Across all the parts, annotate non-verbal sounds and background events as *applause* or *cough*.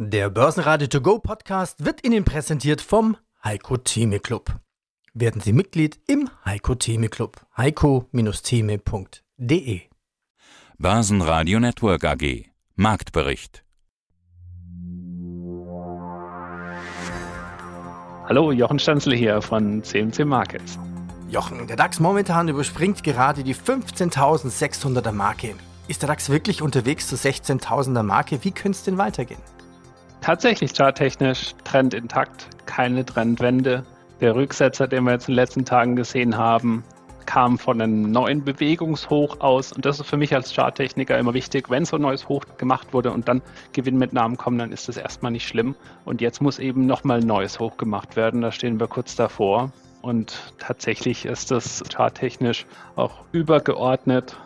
Der Börsenradio To Go Podcast wird Ihnen präsentiert vom Heiko Theme Club. Werden Sie Mitglied im Heiko Theme Club. heiko-theme.de Börsenradio Network AG Marktbericht Hallo, Jochen Stanzle hier von CMC Markets. Jochen, der DAX momentan überspringt gerade die 15.600er Marke. Ist der DAX wirklich unterwegs zur 16.000er Marke? Wie könnte es denn weitergehen? Tatsächlich charttechnisch Trend intakt, keine Trendwende. Der Rücksetzer, den wir jetzt in den letzten Tagen gesehen haben, kam von einem neuen Bewegungshoch aus. Und das ist für mich als Charttechniker immer wichtig. Wenn so ein neues Hoch gemacht wurde und dann Gewinnmitnahmen kommen, dann ist das erstmal nicht schlimm. Und jetzt muss eben nochmal ein neues Hoch gemacht werden. Da stehen wir kurz davor. Und tatsächlich ist das charttechnisch auch übergeordnet.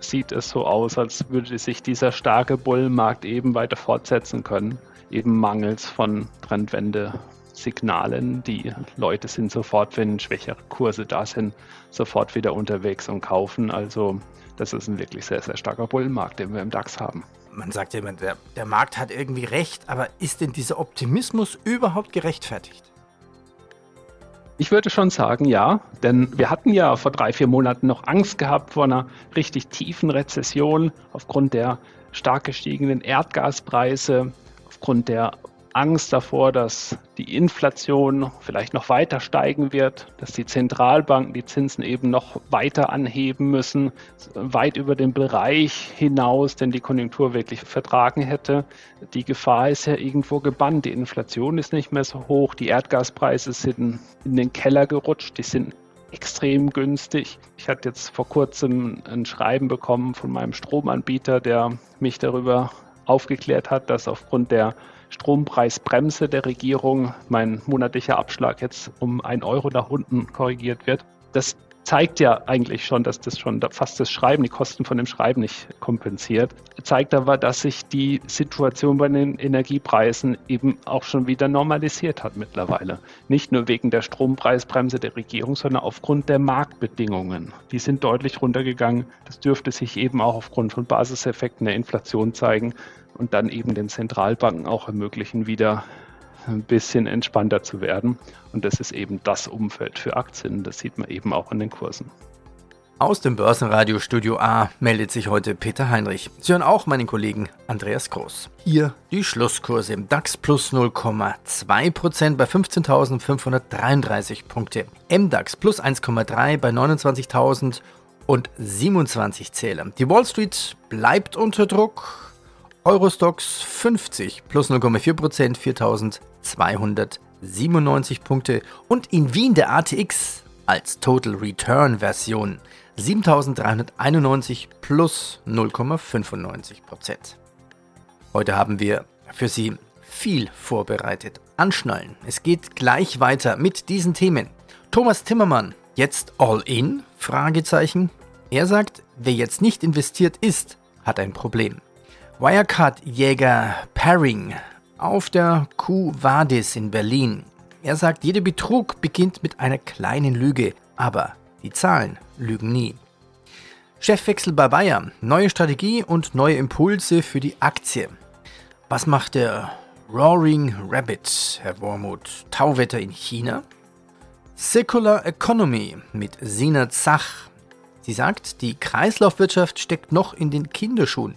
Sieht es so aus, als würde sich dieser starke Bullenmarkt eben weiter fortsetzen können eben mangels von Trendwende-Signalen. Die Leute sind sofort, wenn schwächere Kurse da sind, sofort wieder unterwegs und kaufen. Also das ist ein wirklich sehr, sehr starker Bullenmarkt, den wir im DAX haben. Man sagt ja immer, der, der Markt hat irgendwie recht, aber ist denn dieser Optimismus überhaupt gerechtfertigt? Ich würde schon sagen, ja, denn wir hatten ja vor drei, vier Monaten noch Angst gehabt vor einer richtig tiefen Rezession aufgrund der stark gestiegenen Erdgaspreise, aufgrund der Angst davor, dass die Inflation vielleicht noch weiter steigen wird, dass die Zentralbanken die Zinsen eben noch weiter anheben müssen, weit über den Bereich hinaus, den die Konjunktur wirklich vertragen hätte. Die Gefahr ist ja irgendwo gebannt. Die Inflation ist nicht mehr so hoch, die Erdgaspreise sind in den Keller gerutscht, die sind extrem günstig. Ich hatte jetzt vor kurzem ein Schreiben bekommen von meinem Stromanbieter, der mich darüber aufgeklärt hat, dass aufgrund der Strompreisbremse der Regierung mein monatlicher Abschlag jetzt um ein Euro nach unten korrigiert wird. Das zeigt ja eigentlich schon, dass das schon fast das Schreiben, die Kosten von dem Schreiben nicht kompensiert. Zeigt aber, dass sich die Situation bei den Energiepreisen eben auch schon wieder normalisiert hat mittlerweile. Nicht nur wegen der Strompreisbremse der Regierung, sondern aufgrund der Marktbedingungen. Die sind deutlich runtergegangen. Das dürfte sich eben auch aufgrund von Basiseffekten der Inflation zeigen und dann eben den Zentralbanken auch ermöglichen, wieder ein bisschen entspannter zu werden. Und das ist eben das Umfeld für Aktien. Das sieht man eben auch in den Kursen. Aus dem Börsenradio Studio A meldet sich heute Peter Heinrich. Sie hören auch meinen Kollegen Andreas Groß. Hier die Schlusskurse im DAX plus 0,2% bei 15.533 Punkte. MDAX plus 1,3 bei 29.027 Zählern. Die Wall Street bleibt unter Druck. Eurostox 50 plus 0,4%, 4297 Punkte. Und in Wien der ATX als Total Return Version 7391 plus 0,95%. Heute haben wir für Sie viel vorbereitet. Anschnallen. Es geht gleich weiter mit diesen Themen. Thomas Timmermann, jetzt all in? Fragezeichen. Er sagt, wer jetzt nicht investiert ist, hat ein Problem. Wirecard-Jäger Paring auf der Q Vadis in Berlin. Er sagt, jeder Betrug beginnt mit einer kleinen Lüge, aber die Zahlen lügen nie. Chefwechsel bei Bayer, neue Strategie und neue Impulse für die Aktie. Was macht der Roaring Rabbit, Herr Wormuth? Tauwetter in China? Circular Economy mit Sina Zach. Sie sagt, die Kreislaufwirtschaft steckt noch in den Kinderschuhen.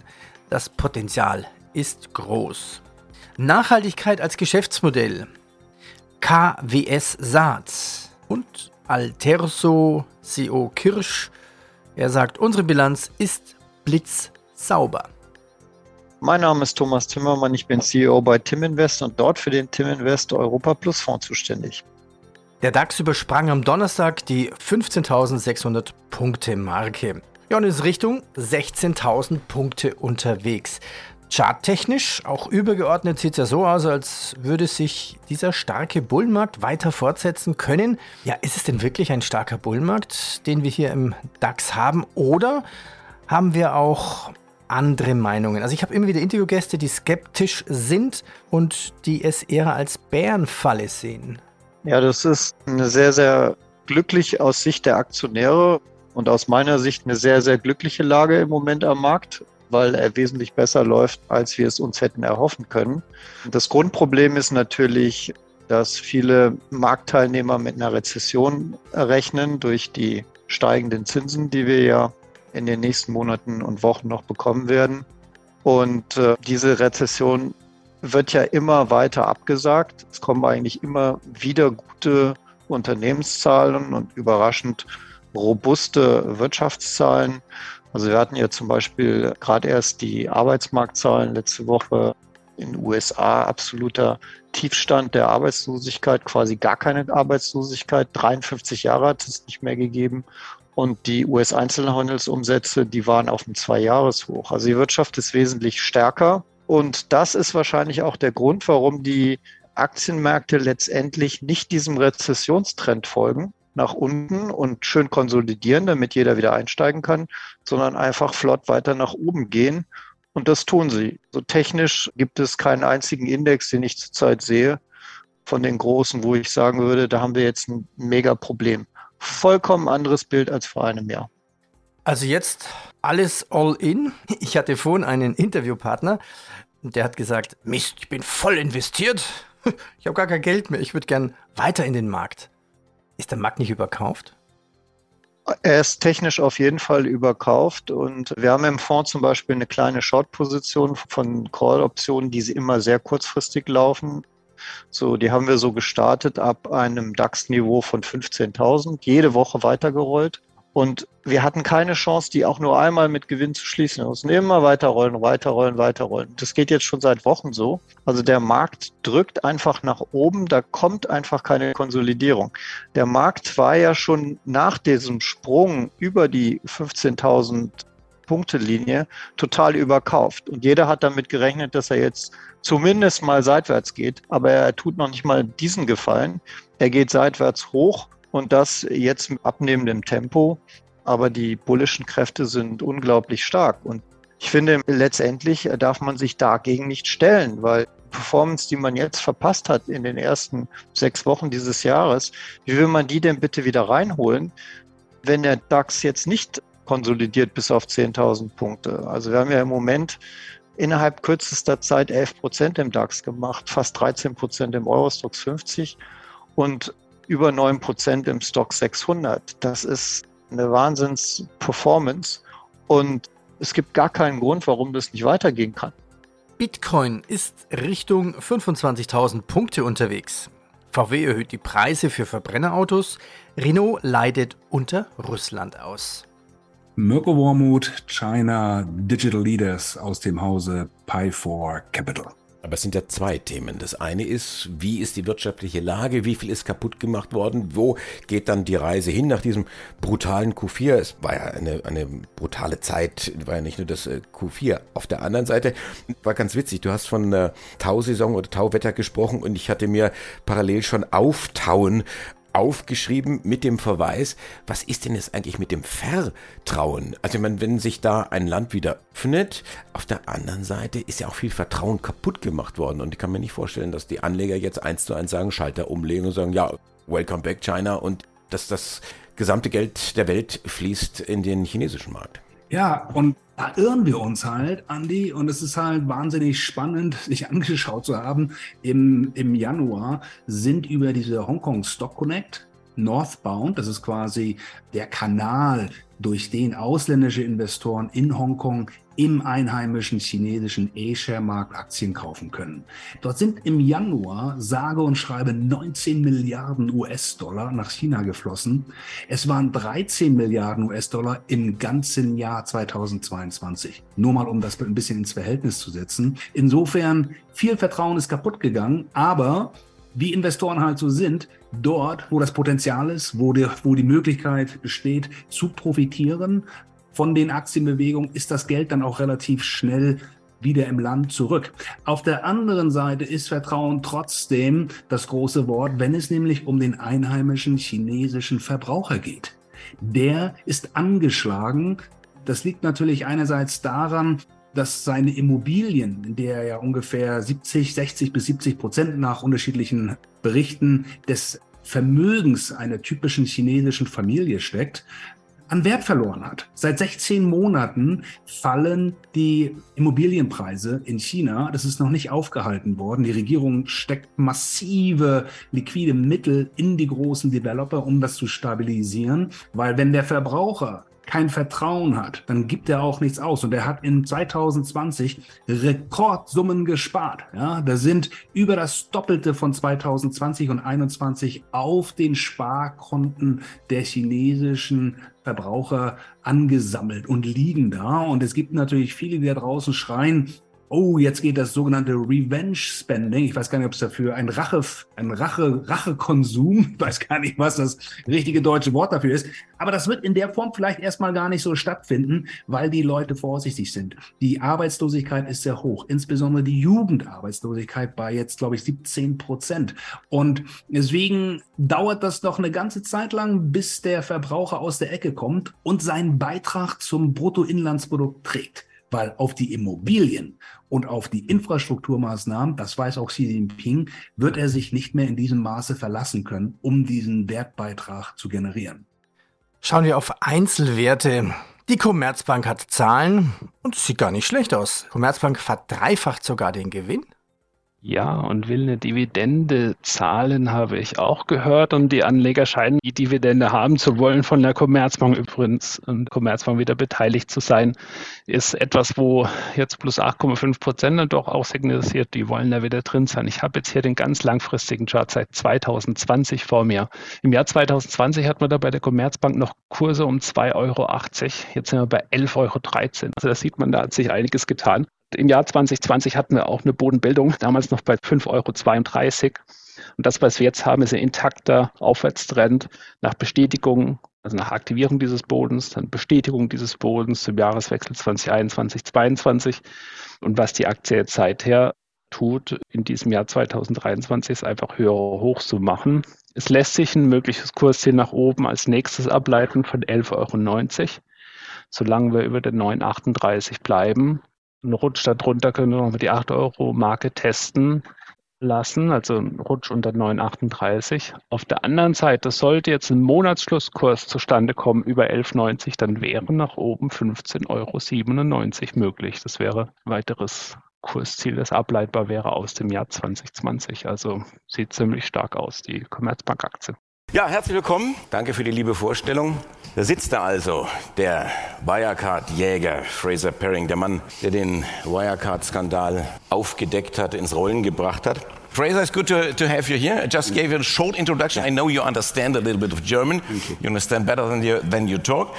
Das Potenzial ist groß. Nachhaltigkeit als Geschäftsmodell. KWS Saat und Alterso CO Kirsch. Er sagt, unsere Bilanz ist blitzsauber. Mein Name ist Thomas Timmermann, ich bin CEO bei Timinvest und dort für den Timinvest Europa Plus Fonds zuständig. Der DAX übersprang am Donnerstag die 15.600 Punkte Marke. Ja, und ist Richtung 16.000 Punkte unterwegs. Charttechnisch, auch übergeordnet, sieht es ja so aus, als würde sich dieser starke Bullenmarkt weiter fortsetzen können. Ja, ist es denn wirklich ein starker Bullenmarkt, den wir hier im DAX haben? Oder haben wir auch andere Meinungen? Also ich habe immer wieder Interviewgäste, die skeptisch sind und die es eher als Bärenfalle sehen. Ja, das ist eine sehr, sehr glücklich aus Sicht der Aktionäre und aus meiner Sicht eine sehr, sehr glückliche Lage im Moment am Markt, weil er wesentlich besser läuft, als wir es uns hätten erhoffen können. Das Grundproblem ist natürlich, dass viele Marktteilnehmer mit einer Rezession rechnen durch die steigenden Zinsen, die wir ja in den nächsten Monaten und Wochen noch bekommen werden. Und äh, diese Rezession wird ja immer weiter abgesagt. Es kommen eigentlich immer wieder gute Unternehmenszahlen und überraschend robuste Wirtschaftszahlen. Also wir hatten ja zum Beispiel gerade erst die Arbeitsmarktzahlen letzte Woche in den USA absoluter Tiefstand der Arbeitslosigkeit, quasi gar keine Arbeitslosigkeit. 53 Jahre hat es nicht mehr gegeben. Und die US-Einzelhandelsumsätze, die waren auf einem Zwei-Jahres-Hoch. Also die Wirtschaft ist wesentlich stärker. Und das ist wahrscheinlich auch der Grund, warum die Aktienmärkte letztendlich nicht diesem Rezessionstrend folgen, nach unten und schön konsolidieren, damit jeder wieder einsteigen kann, sondern einfach flott weiter nach oben gehen. Und das tun sie. So technisch gibt es keinen einzigen Index, den ich zurzeit sehe, von den großen, wo ich sagen würde, da haben wir jetzt ein mega Problem. Vollkommen anderes Bild als vor einem Jahr. Also jetzt alles all in. Ich hatte vorhin einen Interviewpartner, der hat gesagt, Mist, ich bin voll investiert. *laughs* Ich habe gar kein Geld mehr. Ich würde gern weiter in den Markt. Ist der Markt nicht überkauft? Er ist technisch auf jeden Fall überkauft und wir haben im Fonds zum Beispiel eine kleine Short-Position von Call-Optionen, die immer sehr kurzfristig laufen. So, die haben wir so gestartet ab einem DAX-Niveau von 15.000, jede Woche weitergerollt. Und wir hatten keine Chance, die auch nur einmal mit Gewinn zu schließen. Wir mussten immer weiterrollen, weiterrollen, weiterrollen. Das geht jetzt schon seit Wochen so. Also der Markt drückt einfach nach oben, da kommt einfach keine Konsolidierung. Der Markt war ja schon nach diesem Sprung über die 15.000 Punktelinie total überkauft. Und jeder hat damit gerechnet, dass er jetzt zumindest mal seitwärts geht. Aber er tut noch nicht mal diesen Gefallen. Er geht seitwärts hoch und das jetzt mit abnehmendem Tempo. Aber die bullischen Kräfte sind unglaublich stark. Und ich finde, letztendlich darf man sich dagegen nicht stellen, weil Performance, die man jetzt verpasst hat in den ersten sechs Wochen dieses Jahres, wie will man die denn bitte wieder reinholen, wenn der DAX jetzt nicht konsolidiert bis auf 10.000 Punkte? Also wir haben ja im Moment innerhalb kürzester Zeit 11 Prozent im DAX gemacht, fast 13 Prozent im Eurostox 50 und über 9 Prozent im Stock 600. Das ist eine Wahnsinns-Performance und es gibt gar keinen Grund, warum das nicht weitergehen kann. Bitcoin ist Richtung 25.000 Punkte unterwegs. VW erhöht die Preise für Verbrennerautos. Renault leidet unter Russland aus. Mirko Wormuth, China Digital Leaders aus dem Hause Pi4 Capital. Aber es sind ja zwei Themen. Das eine ist, wie ist die wirtschaftliche Lage, wie viel ist kaputt gemacht worden, wo geht dann die Reise hin nach diesem brutalen Q4. Es war ja eine, eine brutale Zeit, war ja nicht nur das äh, Q4. Auf der anderen Seite war ganz witzig, du hast von äh, Tausaison oder Tauwetter gesprochen und ich hatte mir parallel schon Auftauen aufgeschrieben mit dem Verweis, was ist denn jetzt eigentlich mit dem Vertrauen? Also ich meine, wenn sich da ein Land wieder öffnet, auf der anderen Seite ist ja auch viel Vertrauen kaputt gemacht worden und ich kann mir nicht vorstellen, dass die Anleger jetzt eins zu eins sagen, Schalter umlegen und sagen, ja, welcome back China und dass das gesamte Geld der Welt fließt in den chinesischen Markt. Ja, und da irren wir uns halt, Andy, und es ist halt wahnsinnig spannend, *laughs* sich angeschaut zu haben. Im, im Januar sind über diese Hongkong Stock Connect Northbound, das ist quasi der Kanal, durch den ausländische Investoren in Hongkong im einheimischen chinesischen A-Share-Markt Aktien kaufen können. Dort sind im Januar sage und schreibe 19 Milliarden US-Dollar nach China geflossen. Es waren 13 Milliarden US-Dollar im ganzen Jahr 2022. Nur mal, um das ein bisschen ins Verhältnis zu setzen. Insofern, viel Vertrauen ist kaputt gegangen, aber wie Investoren halt so sind, dort, wo das Potenzial ist, wo, die, wo die Möglichkeit besteht, zu profitieren, von den Aktienbewegungen ist das Geld dann auch relativ schnell wieder im Land zurück. Auf der anderen Seite ist Vertrauen trotzdem das große Wort, wenn es nämlich um den einheimischen chinesischen Verbraucher geht. Der ist angeschlagen. Das liegt natürlich einerseits daran, dass seine Immobilien, in der er ja ungefähr 70, 60 bis 70 Prozent nach unterschiedlichen Berichten des Vermögens einer typischen chinesischen Familie steckt, an Wert verloren hat. Seit 16 Monaten fallen die Immobilienpreise in China. Das ist noch nicht aufgehalten worden. Die Regierung steckt massive liquide Mittel in die großen Developer, um das zu stabilisieren, weil wenn der Verbraucher kein Vertrauen hat, dann gibt er auch nichts aus. Und er hat in 2020 Rekordsummen gespart. Ja, da sind über das Doppelte von 2020 und 2021 auf den Sparkonten der chinesischen Verbraucher angesammelt und liegen da. Und es gibt natürlich viele, die da draußen schreien, oh, jetzt geht das sogenannte Revenge Spending. Ich weiß gar nicht, ob es dafür ein Rache, ein Rache, Rachekonsum, *laughs* ich weiß gar nicht, was das richtige deutsche Wort dafür ist. Aber das wird in der Form vielleicht erstmal gar nicht so stattfinden, weil die Leute vorsichtig sind. Die Arbeitslosigkeit ist sehr hoch, insbesondere die Jugendarbeitslosigkeit bei jetzt, glaube ich, 17 Prozent. Und deswegen dauert das noch eine ganze Zeit lang, bis der Verbraucher aus der Ecke kommt und seinen Beitrag zum Bruttoinlandsprodukt trägt weil auf die Immobilien und auf die Infrastrukturmaßnahmen, das weiß auch Xi Jinping, wird er sich nicht mehr in diesem Maße verlassen können, um diesen Wertbeitrag zu generieren. Schauen wir auf Einzelwerte. Die Commerzbank hat Zahlen und es sieht gar nicht schlecht aus. Commerzbank verdreifacht sogar den Gewinn. Ja, und will eine Dividende zahlen, habe ich auch gehört. Und die Anleger scheinen die Dividende haben zu wollen von der Commerzbank. Übrigens, und Commerzbank wieder beteiligt zu sein, ist etwas, wo jetzt plus 8,5 Prozent dann doch auch signalisiert, die wollen da wieder drin sein. Ich habe jetzt hier den ganz langfristigen Chart seit 2020 vor mir. Im Jahr 2020 hat man da bei der Commerzbank noch Kurse um 2,80 Euro. Jetzt sind wir bei 11,13 Euro. Also da sieht man, da hat sich einiges getan. Im Jahr 2020 hatten wir auch eine Bodenbildung, damals noch bei 5,32 Euro. Und das, was wir jetzt haben, ist ein intakter Aufwärtstrend nach Bestätigung, also nach Aktivierung dieses Bodens, dann Bestätigung dieses Bodens zum Jahreswechsel 2021, 2022. Und was die Aktie jetzt seither tut, in diesem Jahr 2023, ist einfach höhere Hochs zu machen. Es lässt sich ein mögliches Kursziel nach oben als nächstes ableiten von 11,90 Euro. Solange wir über den 9,38 bleiben, ein Rutsch darunter können wir noch die 8-Euro-Marke testen lassen, also ein Rutsch unter 9,38. Auf der anderen Seite sollte jetzt ein Monatsschlusskurs zustande kommen über 11,90, dann wäre nach oben 15,97 Euro möglich. Das wäre ein weiteres Kursziel, das ableitbar wäre aus dem Jahr 2020. Also sieht ziemlich stark aus, die Commerzbank-Aktie. Ja, herzlich willkommen. Danke für die liebe Vorstellung. Da sitzt da also der Wirecard-Jäger Fraser Perring, der Mann, der den Wirecard-Skandal aufgedeckt hat, ins Rollen gebracht hat. Fraser, it's good to, to have you here. I just gave you a short introduction. I know you understand a little bit of German. You. you. understand better than you, than you talk.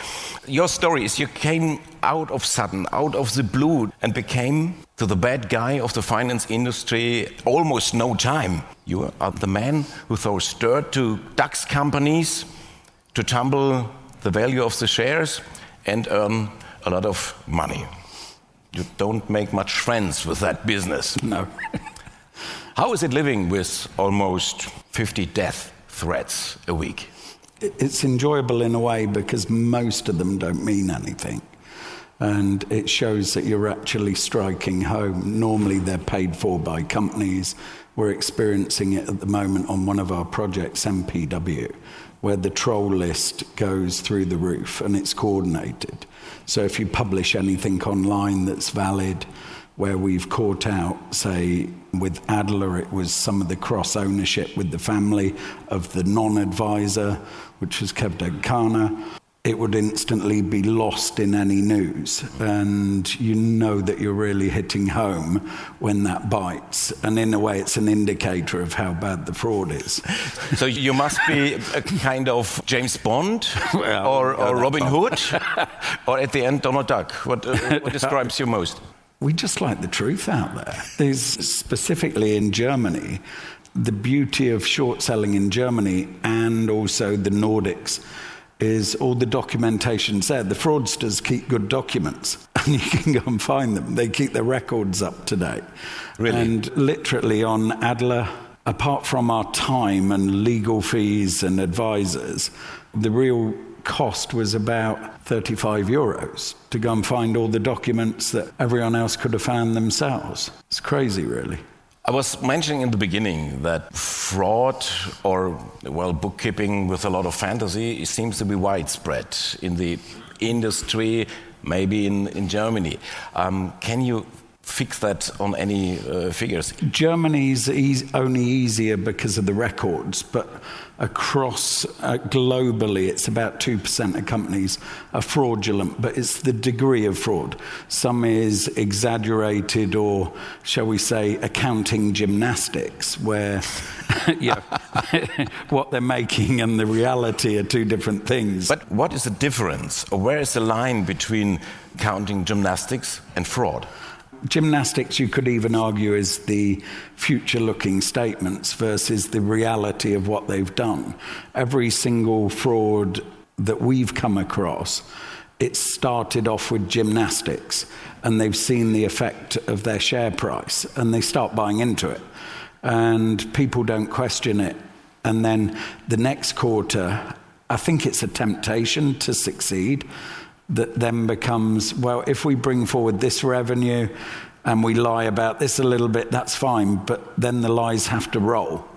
Your story is you came out of sudden, out of the blue, and became to the bad guy of the finance industry almost no time. You are the man who throws dirt to DAX companies to tumble the value of the shares and earn a lot of money. You don't make much friends with that business. No. *laughs* How is it living with almost 50 death threats a week? It's enjoyable in a way because most of them don't mean anything. And it shows that you're actually striking home. Normally, they're paid for by companies. We're experiencing it at the moment on one of our projects, MPW, where the troll list goes through the roof and it's coordinated. So if you publish anything online that's valid, where we've caught out, say, with Adler, it was some of the cross ownership with the family of the non advisor, which was Kevdeg Kana. It would instantly be lost in any news. And you know that you're really hitting home when that bites. And in a way, it's an indicator of how bad the fraud is. *laughs* So you must be a kind of James Bond well, or, or Robin Hood, *laughs* or at the end, Donald Duck. What, uh, what *laughs* describes you most? We just like the truth out there. There's specifically in Germany, the beauty of short selling in Germany and also the Nordics is all the documentation's there. The fraudsters keep good documents *laughs* and you can go and find them. They keep their records up to date. Really? And literally on Adler, apart from our time and legal fees and advisors, the real cost was about 35 euros to go and find all the documents that everyone else could have found themselves. It's crazy, really. I was mentioning in the beginning that fraud or, well, bookkeeping with a lot of fantasy seems to be widespread in the industry, maybe in, in Germany. Um, can you fix that on any uh, figures? Germany's easy, only easier because of the records, but across uh, globally, it's about 2% of companies are fraudulent, but it's the degree of fraud. Some is exaggerated or, shall we say, accounting gymnastics, where *laughs* you know, *laughs* what they're making and the reality are two different things. But what is the difference, or where is the line between counting gymnastics and fraud? Gymnastics, you could even argue, is the future looking statements versus the reality of what they've done. Every single fraud that we've come across, it started off with gymnastics and they've seen the effect of their share price and they start buying into it. And people don't question it. And then the next quarter, I think it's a temptation to succeed that then becomes well, if we bring forward this revenue and we lie about this a little bit, that's fine, but then the lies have to roll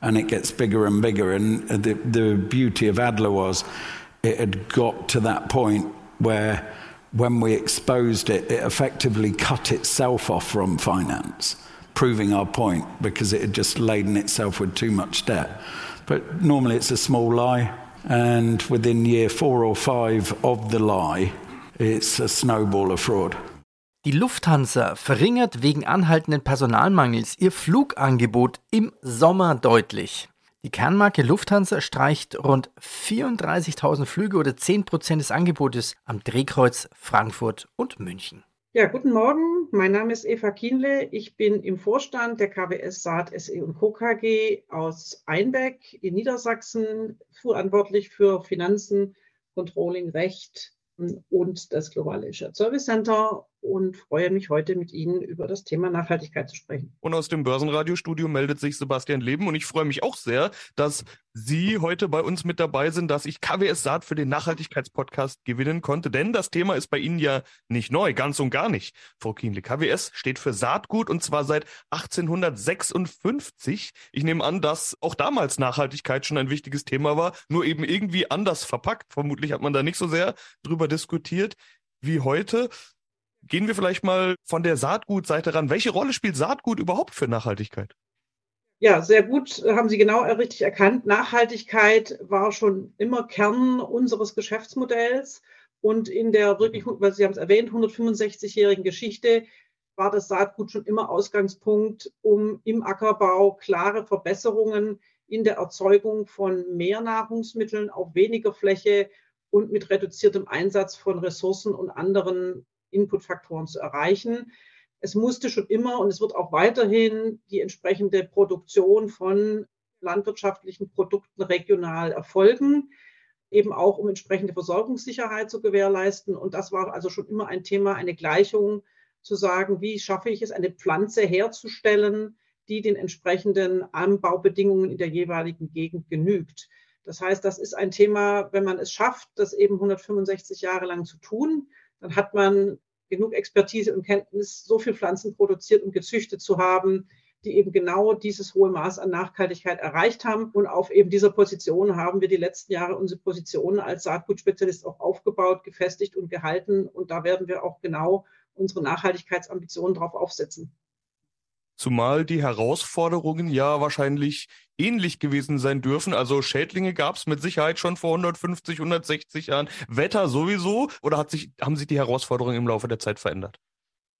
and it gets bigger and bigger. And the, the beauty of Adler was it had got to that point where when we exposed it, it effectively cut itself off from finance, proving our point because it had just laden itself with too much debt. But normally it's a small lie, and within year four or five of the lie, it's a snowball of fraud. Die Lufthansa verringert wegen anhaltenden Personalmangels ihr Flugangebot im Sommer deutlich. Die Kernmarke Lufthansa streicht rund 34.000 Flüge oder 10% des Angebotes am Drehkreuz Frankfurt und München. Ja, guten Morgen. Mein Name ist Eva Kienle. Ich bin im Vorstand der KWS Saat SE und Co. KG aus Einbeck in Niedersachsen, verantwortlich für Finanzen, Controlling, Recht und das globale Shared Service Center und freue mich heute mit Ihnen über das Thema Nachhaltigkeit zu sprechen. Und aus dem Börsenradiostudio meldet sich Sebastian Leben und ich freue mich auch sehr, dass Sie heute bei uns mit dabei sind, dass ich KWS Saat für den Nachhaltigkeitspodcast gewinnen konnte, denn das Thema ist bei Ihnen ja nicht neu, ganz und gar nicht. Frau Kienle, KWS steht für Saatgut und zwar seit 1856. Ich nehme an, dass auch damals Nachhaltigkeit schon ein wichtiges Thema war, nur eben irgendwie anders verpackt. Vermutlich hat man da nicht so sehr drüber diskutiert wie heute. Gehen wir vielleicht mal von der Saatgutseite ran. Welche Rolle spielt Saatgut überhaupt für Nachhaltigkeit? Ja, sehr gut, haben Sie genau richtig erkannt. Nachhaltigkeit war schon immer Kern unseres Geschäftsmodells. Und in der wirklich, weil Sie haben es erwähnt, 165-jährigen Geschichte war das Saatgut schon immer Ausgangspunkt, um im Ackerbau klare Verbesserungen in der Erzeugung von mehr Nahrungsmitteln auf weniger Fläche und mit reduziertem Einsatz von Ressourcen und anderen Inputfaktoren zu erreichen. Es musste schon immer und es wird auch weiterhin die entsprechende Produktion von landwirtschaftlichen Produkten regional erfolgen, eben auch um entsprechende Versorgungssicherheit zu gewährleisten. Und das war also schon immer ein Thema, eine Gleichung zu sagen, wie schaffe ich es, eine Pflanze herzustellen, die den entsprechenden Anbaubedingungen in der jeweiligen Gegend genügt. Das heißt, das ist ein Thema, wenn man es schafft, das eben 165 Jahre lang zu tun, dann hat man genug Expertise und Kenntnis, so viel Pflanzen produziert und gezüchtet zu haben, die eben genau dieses hohe Maß an Nachhaltigkeit erreicht haben. Und auf eben dieser Position haben wir die letzten Jahre unsere Position als Saatgutspezialist auch aufgebaut, gefestigt und gehalten. Und da werden wir auch genau unsere Nachhaltigkeitsambitionen drauf aufsetzen. Zumal die Herausforderungen ja wahrscheinlich ähnlich gewesen sein dürfen. Also Schädlinge gab es mit Sicherheit schon vor 150, 160 Jahren. Wetter sowieso? Oder hat sich, haben sich die Herausforderungen im Laufe der Zeit verändert?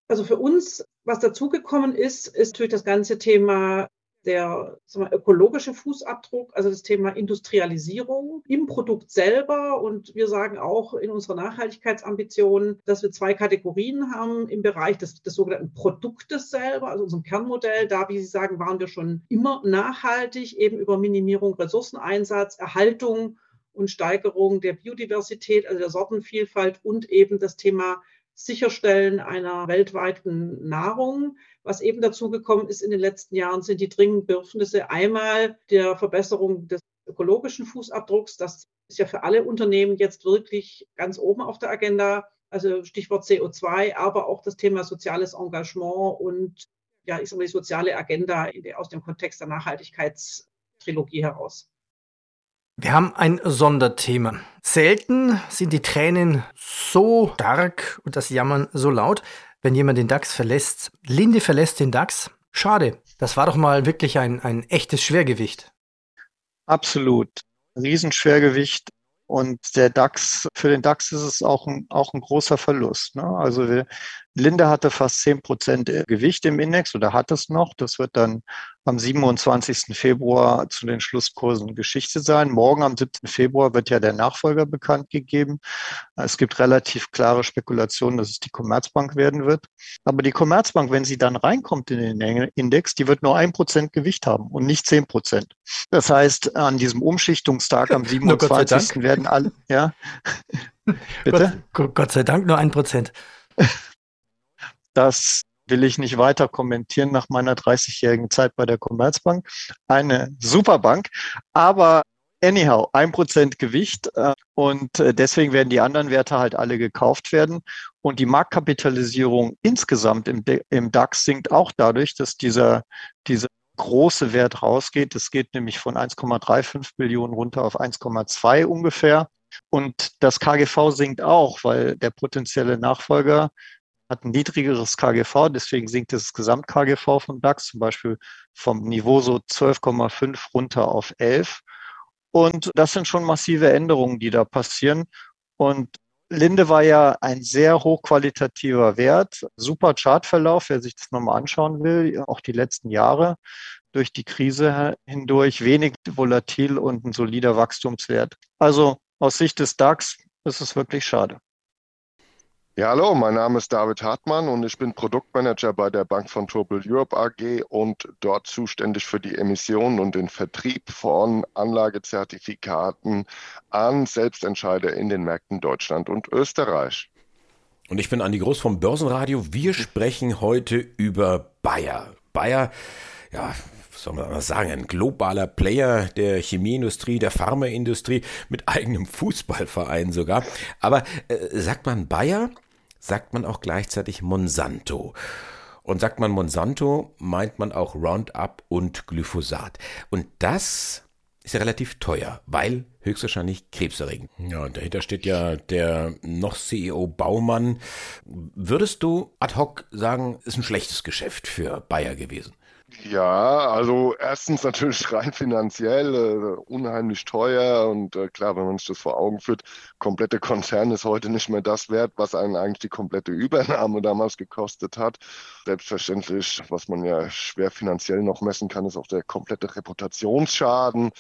Also für uns, was dazugekommen ist, ist natürlich das ganze Thema der wir, ökologische Fußabdruck, also das Thema Industrialisierung im Produkt selber. Und wir sagen auch in unserer Nachhaltigkeitsambition, dass wir zwei Kategorien haben im Bereich des, des sogenannten Produktes selber, also unserem Kernmodell. Da, wie Sie sagen, waren wir schon immer nachhaltig, eben über Minimierung, Ressourceneinsatz, Erhaltung und Steigerung der Biodiversität, also der Sortenvielfalt und eben das Thema Sicherstellen einer weltweiten Nahrung. Was eben dazu gekommen ist in den letzten Jahren, sind die dringenden Bedürfnisse einmal der Verbesserung des ökologischen Fußabdrucks. Das ist ja für alle Unternehmen jetzt wirklich ganz oben auf der Agenda. Also Stichwort CO2, aber auch das Thema soziales Engagement und ja, ich sag mal, die soziale Agenda aus dem Kontext der Nachhaltigkeitstrilogie heraus. Wir haben ein Sonderthema. Selten sind die Tränen so stark und das Jammern so laut, wenn jemand den DAX verlässt. Linde verlässt den DAX. Schade. Das war doch mal wirklich ein, ein echtes Schwergewicht. Absolut. Riesenschwergewicht. Und der DAX, für den DAX ist es auch ein, auch ein großer Verlust. Ne? Also wir, Linde hatte fast zehn Prozent Gewicht im Index oder hat es noch. Das wird dann am 27. Februar zu den Schlusskursen Geschichte sein. Morgen am 7. Februar wird ja der Nachfolger bekannt gegeben. Es gibt relativ klare Spekulationen, dass es die Commerzbank werden wird. Aber die Commerzbank, wenn sie dann reinkommt in den Index, die wird nur ein Prozent Gewicht haben und nicht zehn Prozent. Das heißt, an diesem Umschichtungstag am *laughs* 27. werden alle, ja. *laughs* Bitte? Gott, Gott sei Dank nur ein Prozent. *laughs* Das will ich nicht weiter kommentieren nach meiner 30-jährigen Zeit bei der Commerzbank. Eine super Bank, aber anyhow, ein Prozent Gewicht äh, und äh, deswegen werden die anderen Werte halt alle gekauft werden. Und die Marktkapitalisierung insgesamt im, im DAX sinkt auch dadurch, dass dieser, dieser große Wert rausgeht. Es geht nämlich von 1,35 Billionen runter auf 1,2 ungefähr. Und das KGV sinkt auch, weil der potenzielle Nachfolger hat ein niedrigeres KGV, deswegen sinkt das Gesamt-KGV vom DAX zum Beispiel vom Niveau so 12,5 runter auf 11. Und das sind schon massive Änderungen, die da passieren. Und Linde war ja ein sehr hochqualitativer Wert, super Chartverlauf, wer sich das nochmal anschauen will, auch die letzten Jahre durch die Krise hindurch wenig volatil und ein solider Wachstumswert. Also aus Sicht des DAX ist es wirklich schade. Ja, hallo, mein Name ist David Hartmann und ich bin Produktmanager bei der Bank von Topel Europe AG und dort zuständig für die Emission und den Vertrieb von Anlagezertifikaten an Selbstentscheider in den Märkten Deutschland und Österreich. Und ich bin Andi Groß vom Börsenradio. Wir sprechen heute über Bayer. Bayer, ja, was soll man sagen, ein globaler Player der Chemieindustrie, der Pharmaindustrie, mit eigenem Fußballverein sogar. Aber äh, sagt man Bayer, sagt man auch gleichzeitig Monsanto. Und sagt man Monsanto, meint man auch Roundup und Glyphosat. Und das ist ja relativ teuer, weil höchstwahrscheinlich krebserregend. Ja, dahinter steht ja der noch CEO Baumann. Würdest du ad hoc sagen, ist ein schlechtes Geschäft für Bayer gewesen? Ja, also erstens natürlich *laughs* rein finanziell äh, unheimlich teuer und äh, klar, wenn man sich das vor Augen führt, komplette Konzern ist heute nicht mehr das wert, was einen eigentlich die komplette Übernahme *laughs* damals gekostet hat. Selbstverständlich, was man ja schwer finanziell noch messen kann, ist auch der komplette Reputationsschaden.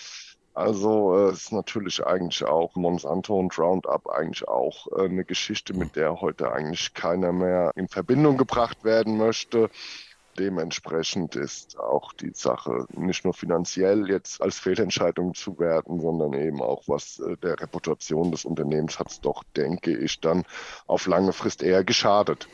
Also äh, ist natürlich eigentlich auch Monsanto und Roundup eigentlich auch äh, eine Geschichte, mit der heute eigentlich keiner mehr in Verbindung gebracht werden möchte dementsprechend ist auch die Sache nicht nur finanziell jetzt als Fehlentscheidung zu werten, sondern eben auch was äh, der Reputation des Unternehmens hat es doch, denke ich, dann auf lange Frist eher geschadet.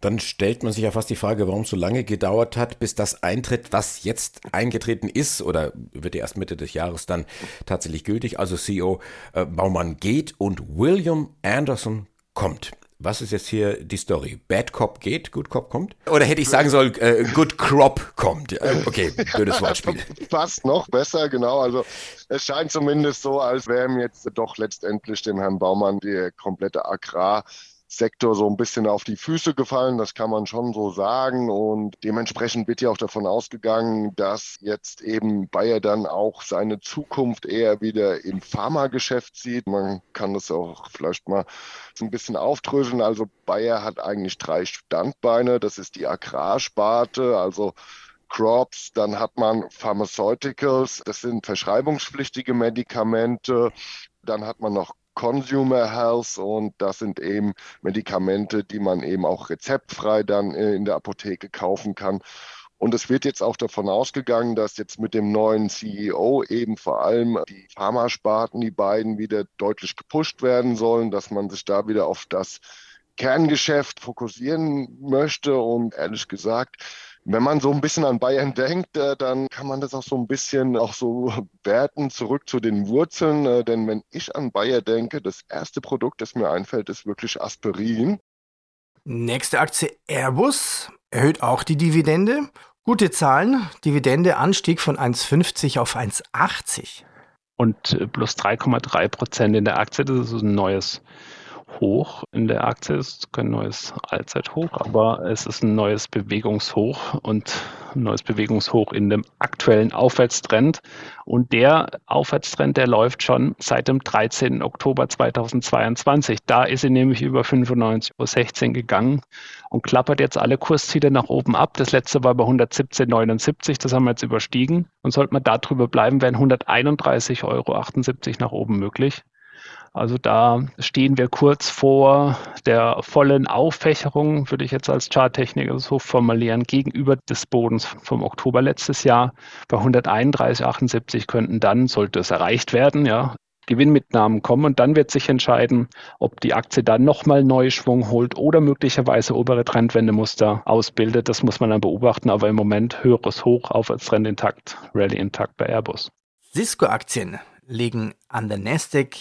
Dann stellt man sich ja fast die Frage, warum es so lange gedauert hat, bis das eintritt, was jetzt eingetreten ist oder wird erst Mitte des Jahres dann tatsächlich gültig. Also CEO äh, Baumann geht und William Anderson kommt. Was ist jetzt hier die Story? Bad Cop geht, Good Cop kommt? Oder hätte ich sagen sollen, äh, Good Crop kommt? Äh, okay, *laughs* blödes Wortspiel. Fast noch besser, genau. Also es scheint zumindest so, als wäre ihm jetzt doch letztendlich dem Herrn Baumann die komplette Agrar- Sektor so ein bisschen auf die Füße gefallen, das kann man schon so sagen. Und dementsprechend wird ja auch davon ausgegangen, dass jetzt eben Bayer dann auch seine Zukunft eher wieder im Pharmageschäft sieht. Man kann das auch vielleicht mal so ein bisschen aufdröseln. Also Bayer hat eigentlich drei Standbeine. Das ist die Agrarsparte, also Crops, dann hat man Pharmaceuticals, das sind verschreibungspflichtige Medikamente, dann hat man noch Consumer Health und das sind eben Medikamente, die man eben auch rezeptfrei dann äh, in der Apotheke kaufen kann. Und es wird jetzt auch davon ausgegangen, dass jetzt mit dem neuen CEO eben vor allem die Pharmasparten, die beiden wieder deutlich gepusht werden sollen, dass man sich da wieder auf das Kerngeschäft fokussieren möchte. Und ehrlich gesagt, wenn man so ein bisschen an Bayern denkt, äh, dann kann man das auch so ein bisschen auch so *laughs* werten, zurück zu den Wurzeln. Äh, denn wenn ich an Bayer denke, das erste Produkt, das mir einfällt, ist wirklich Aspirin. Nächste Aktie Airbus erhöht auch die Dividende. Gute Zahlen, Dividende Anstieg von 1,50 auf 1,80. Und äh, plus 3,3 Prozent in der Aktie, das ist ein neues Hoch in der Aktie. Ist kein neues Allzeithoch, aber es ist ein neues Bewegungshoch und ein neues Bewegungshoch in dem aktuellen Aufwärtstrend. Und der Aufwärtstrend, der läuft schon seit dem 13. Oktober 2022. Da ist sie nämlich über 95,16 Uhr gegangen und klappert jetzt alle Kursziele nach oben ab. Das letzte war bei 117,79, das haben wir jetzt überstiegen. Und sollte man da drüber bleiben, wären 131,78 Euro nach oben möglich. Also da stehen wir kurz vor der vollen Auffächerung, würde ich jetzt als Charttechniker so formulieren, gegenüber des Bodens vom Oktober letztes Jahr. Bei 131,78 könnten dann, sollte es erreicht werden, ja, Gewinnmitnahmen kommen und dann wird sich entscheiden, ob die Aktie dann nochmal Neuschwung holt oder möglicherweise obere Trendwendemuster ausbildet. Das muss man dann beobachten, aber im Moment höheres Hoch, Aufwärtstrend intakt, Rallye intakt bei Airbus. Cisco-Aktien legen an der Nasdaq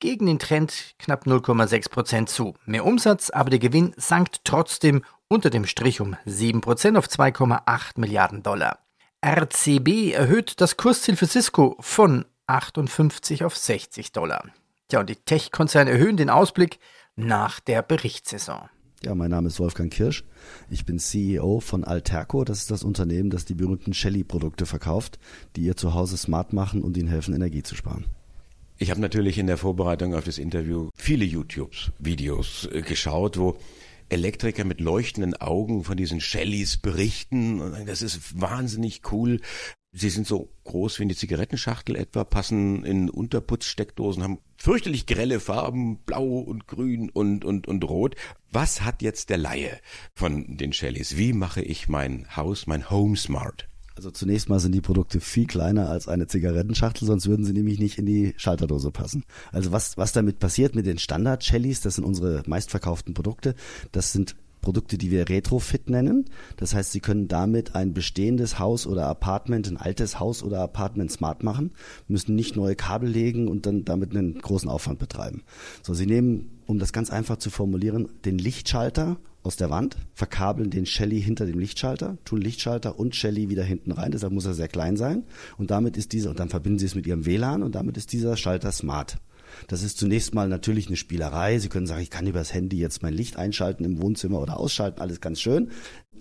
gegen den Trend knapp 0,6% zu. Mehr Umsatz, aber der Gewinn sank trotzdem unter dem Strich um 7% auf 2,8 Milliarden Dollar. RCB erhöht das Kursziel für Cisco von 58 auf 60 Dollar. Ja, und die Tech-Konzerne erhöhen den Ausblick nach der Berichtssaison. Ja, mein Name ist Wolfgang Kirsch. Ich bin CEO von Alterco. Das ist das Unternehmen, das die berühmten Shelly-Produkte verkauft, die ihr zu Hause smart machen und ihnen helfen, Energie zu sparen. Ich habe natürlich in der Vorbereitung auf das Interview viele YouTube-Videos äh, geschaut, wo Elektriker mit leuchtenden Augen von diesen Shellys berichten und das ist wahnsinnig cool. Sie sind so groß wie eine Zigarettenschachtel etwa, passen in Unterputzsteckdosen, haben fürchterlich grelle Farben, blau und grün und, und, und rot. Was hat jetzt der Laie von den Shellys? Wie mache ich mein Haus, mein Home smart? Also zunächst mal sind die Produkte viel kleiner als eine Zigarettenschachtel, sonst würden sie nämlich nicht in die Schalterdose passen. Also was, was damit passiert mit den Standard-Chellys, das sind unsere meistverkauften Produkte, das sind Produkte, die wir Retrofit nennen. Das heißt, Sie können damit ein bestehendes Haus oder Apartment, ein altes Haus oder Apartment smart machen, müssen nicht neue Kabel legen und dann damit einen großen Aufwand betreiben. So, Sie nehmen, um das ganz einfach zu formulieren, den Lichtschalter aus der Wand, verkabeln den Shelly hinter dem Lichtschalter, tun Lichtschalter und Shelly wieder hinten rein, deshalb muss er sehr klein sein und damit ist dieser, und dann verbinden Sie es mit Ihrem WLAN und damit ist dieser Schalter smart. Das ist zunächst mal natürlich eine Spielerei. Sie können sagen, ich kann übers Handy jetzt mein Licht einschalten im Wohnzimmer oder ausschalten, alles ganz schön.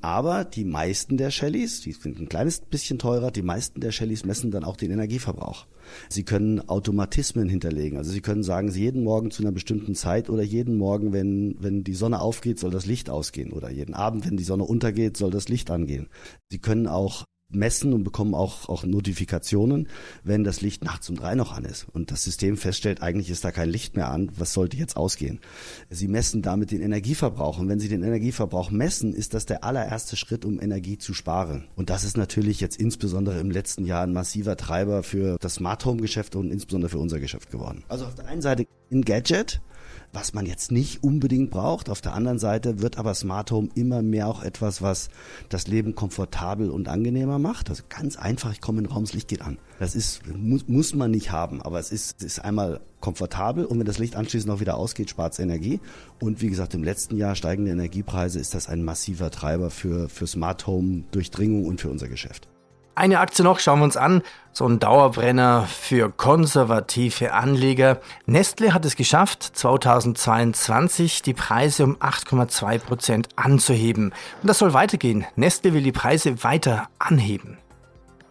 Aber die meisten der Shellys, die sind ein kleines bisschen teurer, die meisten der Shellys messen dann auch den Energieverbrauch. Sie können Automatismen hinterlegen. Also Sie können sagen, jeden Morgen zu einer bestimmten Zeit oder jeden Morgen, wenn, wenn die Sonne aufgeht, soll das Licht ausgehen. Oder jeden Abend, wenn die Sonne untergeht, soll das Licht angehen. Sie können auch messen und bekommen auch, auch Notifikationen, wenn das Licht nachts um drei noch an ist und das System feststellt, eigentlich ist da kein Licht mehr an, was sollte jetzt ausgehen? Sie messen damit den Energieverbrauch und wenn Sie den Energieverbrauch messen, ist das der allererste Schritt, um Energie zu sparen. Und das ist natürlich jetzt insbesondere im letzten Jahr ein massiver Treiber für das Smart Home Geschäft und insbesondere für unser Geschäft geworden. Also auf der einen Seite ein Gadget, was man jetzt nicht unbedingt braucht. Auf der anderen Seite wird aber Smart Home immer mehr auch etwas, was das Leben komfortabel und angenehmer macht. Also ganz einfach, ich komme in den Raum, das Licht geht an. Das ist, muss, muss man nicht haben, aber es ist, ist einmal komfortabel und wenn das Licht anschließend auch wieder ausgeht, spart es Energie. Und wie gesagt, im letzten Jahr steigende Energiepreise ist das ein massiver Treiber für, für Smart Home Durchdringung und für unser Geschäft. Eine Aktie noch, schauen wir uns an. So ein Dauerbrenner für konservative Anleger. Nestle hat es geschafft, 2022 die Preise um 8,2 Prozent anzuheben. Und das soll weitergehen. Nestle will die Preise weiter anheben.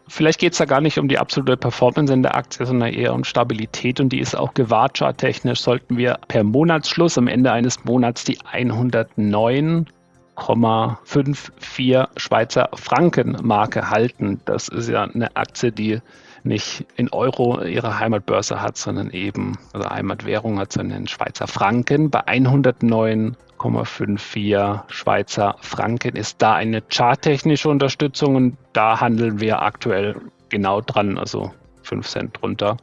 Vielleicht geht es da gar nicht um die absolute Performance in der Aktie, sondern eher um Stabilität und die ist auch gewahrt. Charttechnisch sollten wir per Monatsschluss am Ende eines Monats die 109 0,54 Schweizer Franken Marke halten. Das ist ja eine Aktie, die nicht in Euro ihre Heimatbörse hat, sondern eben, also Heimatwährung hat, sondern in Schweizer Franken. Bei 109,54 Schweizer Franken ist da eine charttechnische Unterstützung und da handeln wir aktuell genau dran, also 5 Cent drunter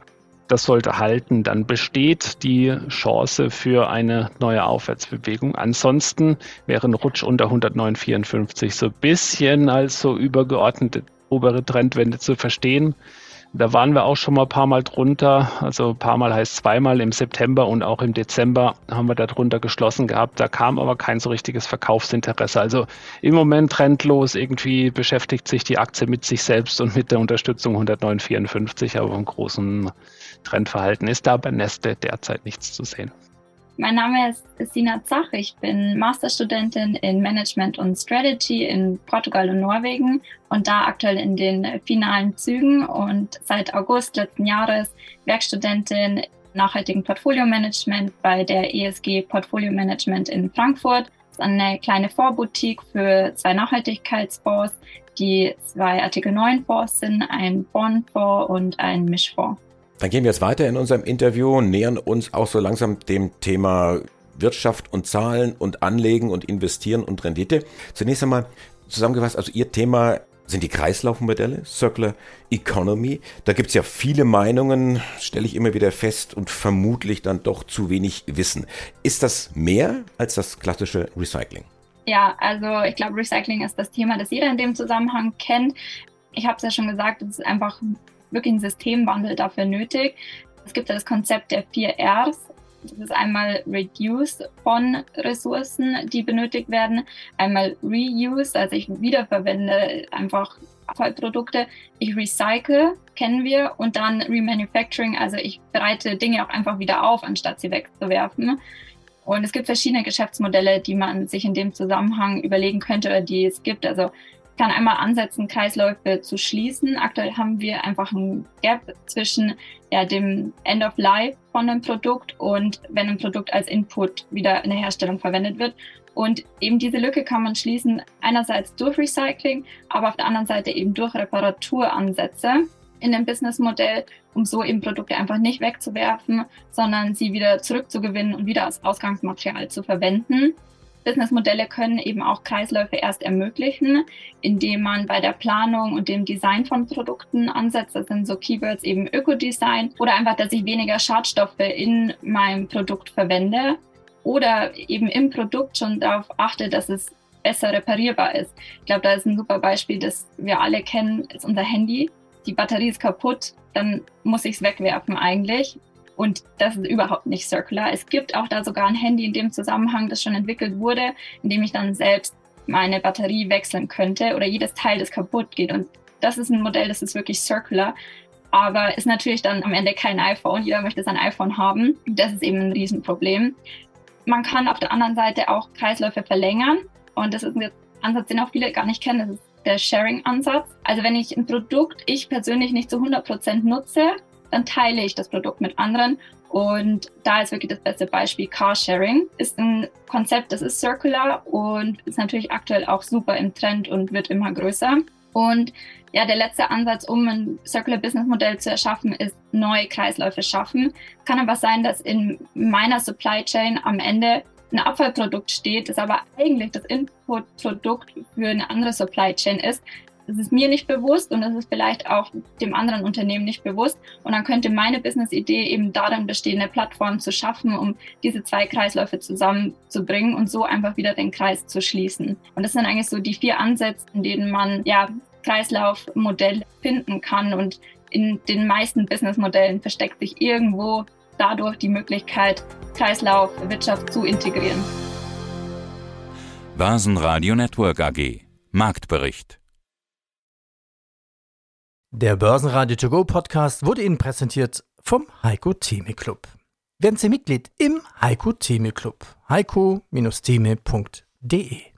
das sollte halten, dann besteht die Chance für eine neue Aufwärtsbewegung. Ansonsten wäre ein Rutsch unter 109,54 so ein bisschen als so übergeordnete obere Trendwende zu verstehen. Da waren wir auch schon mal ein paar Mal drunter. Also ein paar Mal heißt zweimal im September und auch im Dezember haben wir da drunter geschlossen gehabt. Da kam aber kein so richtiges Verkaufsinteresse. Also im Moment trendlos. Irgendwie beschäftigt sich die Aktie mit sich selbst und mit der Unterstützung 109,54. Aber im großen Trendverhalten ist da bei Neste derzeit nichts zu sehen. Mein Name ist Sina Zach. Ich bin Masterstudentin in Management und Strategy in Portugal und Norwegen und da aktuell in den finalen Zügen und seit August letzten Jahres Werkstudentin nachhaltigen Portfolio Management bei der ESG Portfolio Management in Frankfurt. Das ist eine kleine Vorboutique für zwei Nachhaltigkeitsfonds, die zwei Artikel 9 Fonds sind, ein Bondfonds und ein Mischfonds. Dann gehen wir jetzt weiter in unserem Interview, nähern uns auch so langsam dem Thema Wirtschaft und Zahlen und Anlegen und Investieren und Rendite. Zunächst einmal zusammengefasst, also Ihr Thema sind die Kreislaufmodelle, Circular Economy. Da gibt es ja viele Meinungen, stelle ich immer wieder fest und vermutlich dann doch zu wenig Wissen. Ist das mehr als das klassische Recycling? Ja, also ich glaube, Recycling ist das Thema, das jeder in dem Zusammenhang kennt. Ich habe es ja schon gesagt, es ist einfach wirklich ein Systemwandel dafür nötig. Es gibt ja das Konzept der vier Rs. Das ist einmal Reduce von Ressourcen, die benötigt werden, einmal Reuse, also ich wiederverwende einfach Abfallprodukte, ich recycle, kennen wir, und dann Remanufacturing, also ich bereite Dinge auch einfach wieder auf, anstatt sie wegzuwerfen. Und es gibt verschiedene Geschäftsmodelle, die man sich in dem Zusammenhang überlegen könnte oder die es gibt. Also kann einmal ansetzen, Kreisläufe zu schließen. Aktuell haben wir einfach ein Gap zwischen ja, dem End of Life von einem Produkt und wenn ein Produkt als Input wieder in der Herstellung verwendet wird. Und eben diese Lücke kann man schließen, einerseits durch Recycling, aber auf der anderen Seite eben durch Reparaturansätze in dem Businessmodell, um so eben Produkte einfach nicht wegzuwerfen, sondern sie wieder zurückzugewinnen und wieder als Ausgangsmaterial zu verwenden. Businessmodelle können eben auch Kreisläufe erst ermöglichen, indem man bei der Planung und dem Design von Produkten ansetzt. Das sind so Keywords eben Ökodesign oder einfach, dass ich weniger Schadstoffe in meinem Produkt verwende oder eben im Produkt schon darauf achte, dass es besser reparierbar ist. Ich glaube, da ist ein super Beispiel, das wir alle kennen, ist unser Handy. Die Batterie ist kaputt, dann muss ich es wegwerfen eigentlich. Und das ist überhaupt nicht circular. Es gibt auch da sogar ein Handy in dem Zusammenhang, das schon entwickelt wurde, in dem ich dann selbst meine Batterie wechseln könnte oder jedes Teil, das kaputt geht. Und das ist ein Modell, das ist wirklich circular. Aber ist natürlich dann am Ende kein iPhone. Jeder möchte sein iPhone haben. Das ist eben ein Riesenproblem. Man kann auf der anderen Seite auch Kreisläufe verlängern. Und das ist ein Ansatz, den auch viele gar nicht kennen. Das ist der Sharing-Ansatz. Also wenn ich ein Produkt ich persönlich nicht zu 100 Prozent nutze, dann teile ich das Produkt mit anderen. Und da ist wirklich das beste Beispiel Carsharing. Ist ein Konzept, das ist circular und ist natürlich aktuell auch super im Trend und wird immer größer. Und ja, der letzte Ansatz, um ein Circular Business Modell zu erschaffen, ist neue Kreisläufe schaffen. Kann aber sein, dass in meiner Supply Chain am Ende ein Abfallprodukt steht, das aber eigentlich das Inputprodukt für eine andere Supply Chain ist, das ist mir nicht bewusst und das ist vielleicht auch dem anderen Unternehmen nicht bewusst. Und dann könnte meine Business-Idee eben darin bestehen, eine Plattform zu schaffen, um diese zwei Kreisläufe zusammenzubringen und so einfach wieder den Kreis zu schließen. Und das sind eigentlich so die vier Ansätze, in denen man ja Kreislaufmodell finden kann. Und in den meisten Businessmodellen versteckt sich irgendwo dadurch die Möglichkeit, Kreislaufwirtschaft zu integrieren. Basen Network AG Marktbericht der Börsenradio To Go Podcast wurde Ihnen präsentiert vom Heiko Theme Club. Werden Sie Mitglied im Heiko Theme Club. heiko-theme.de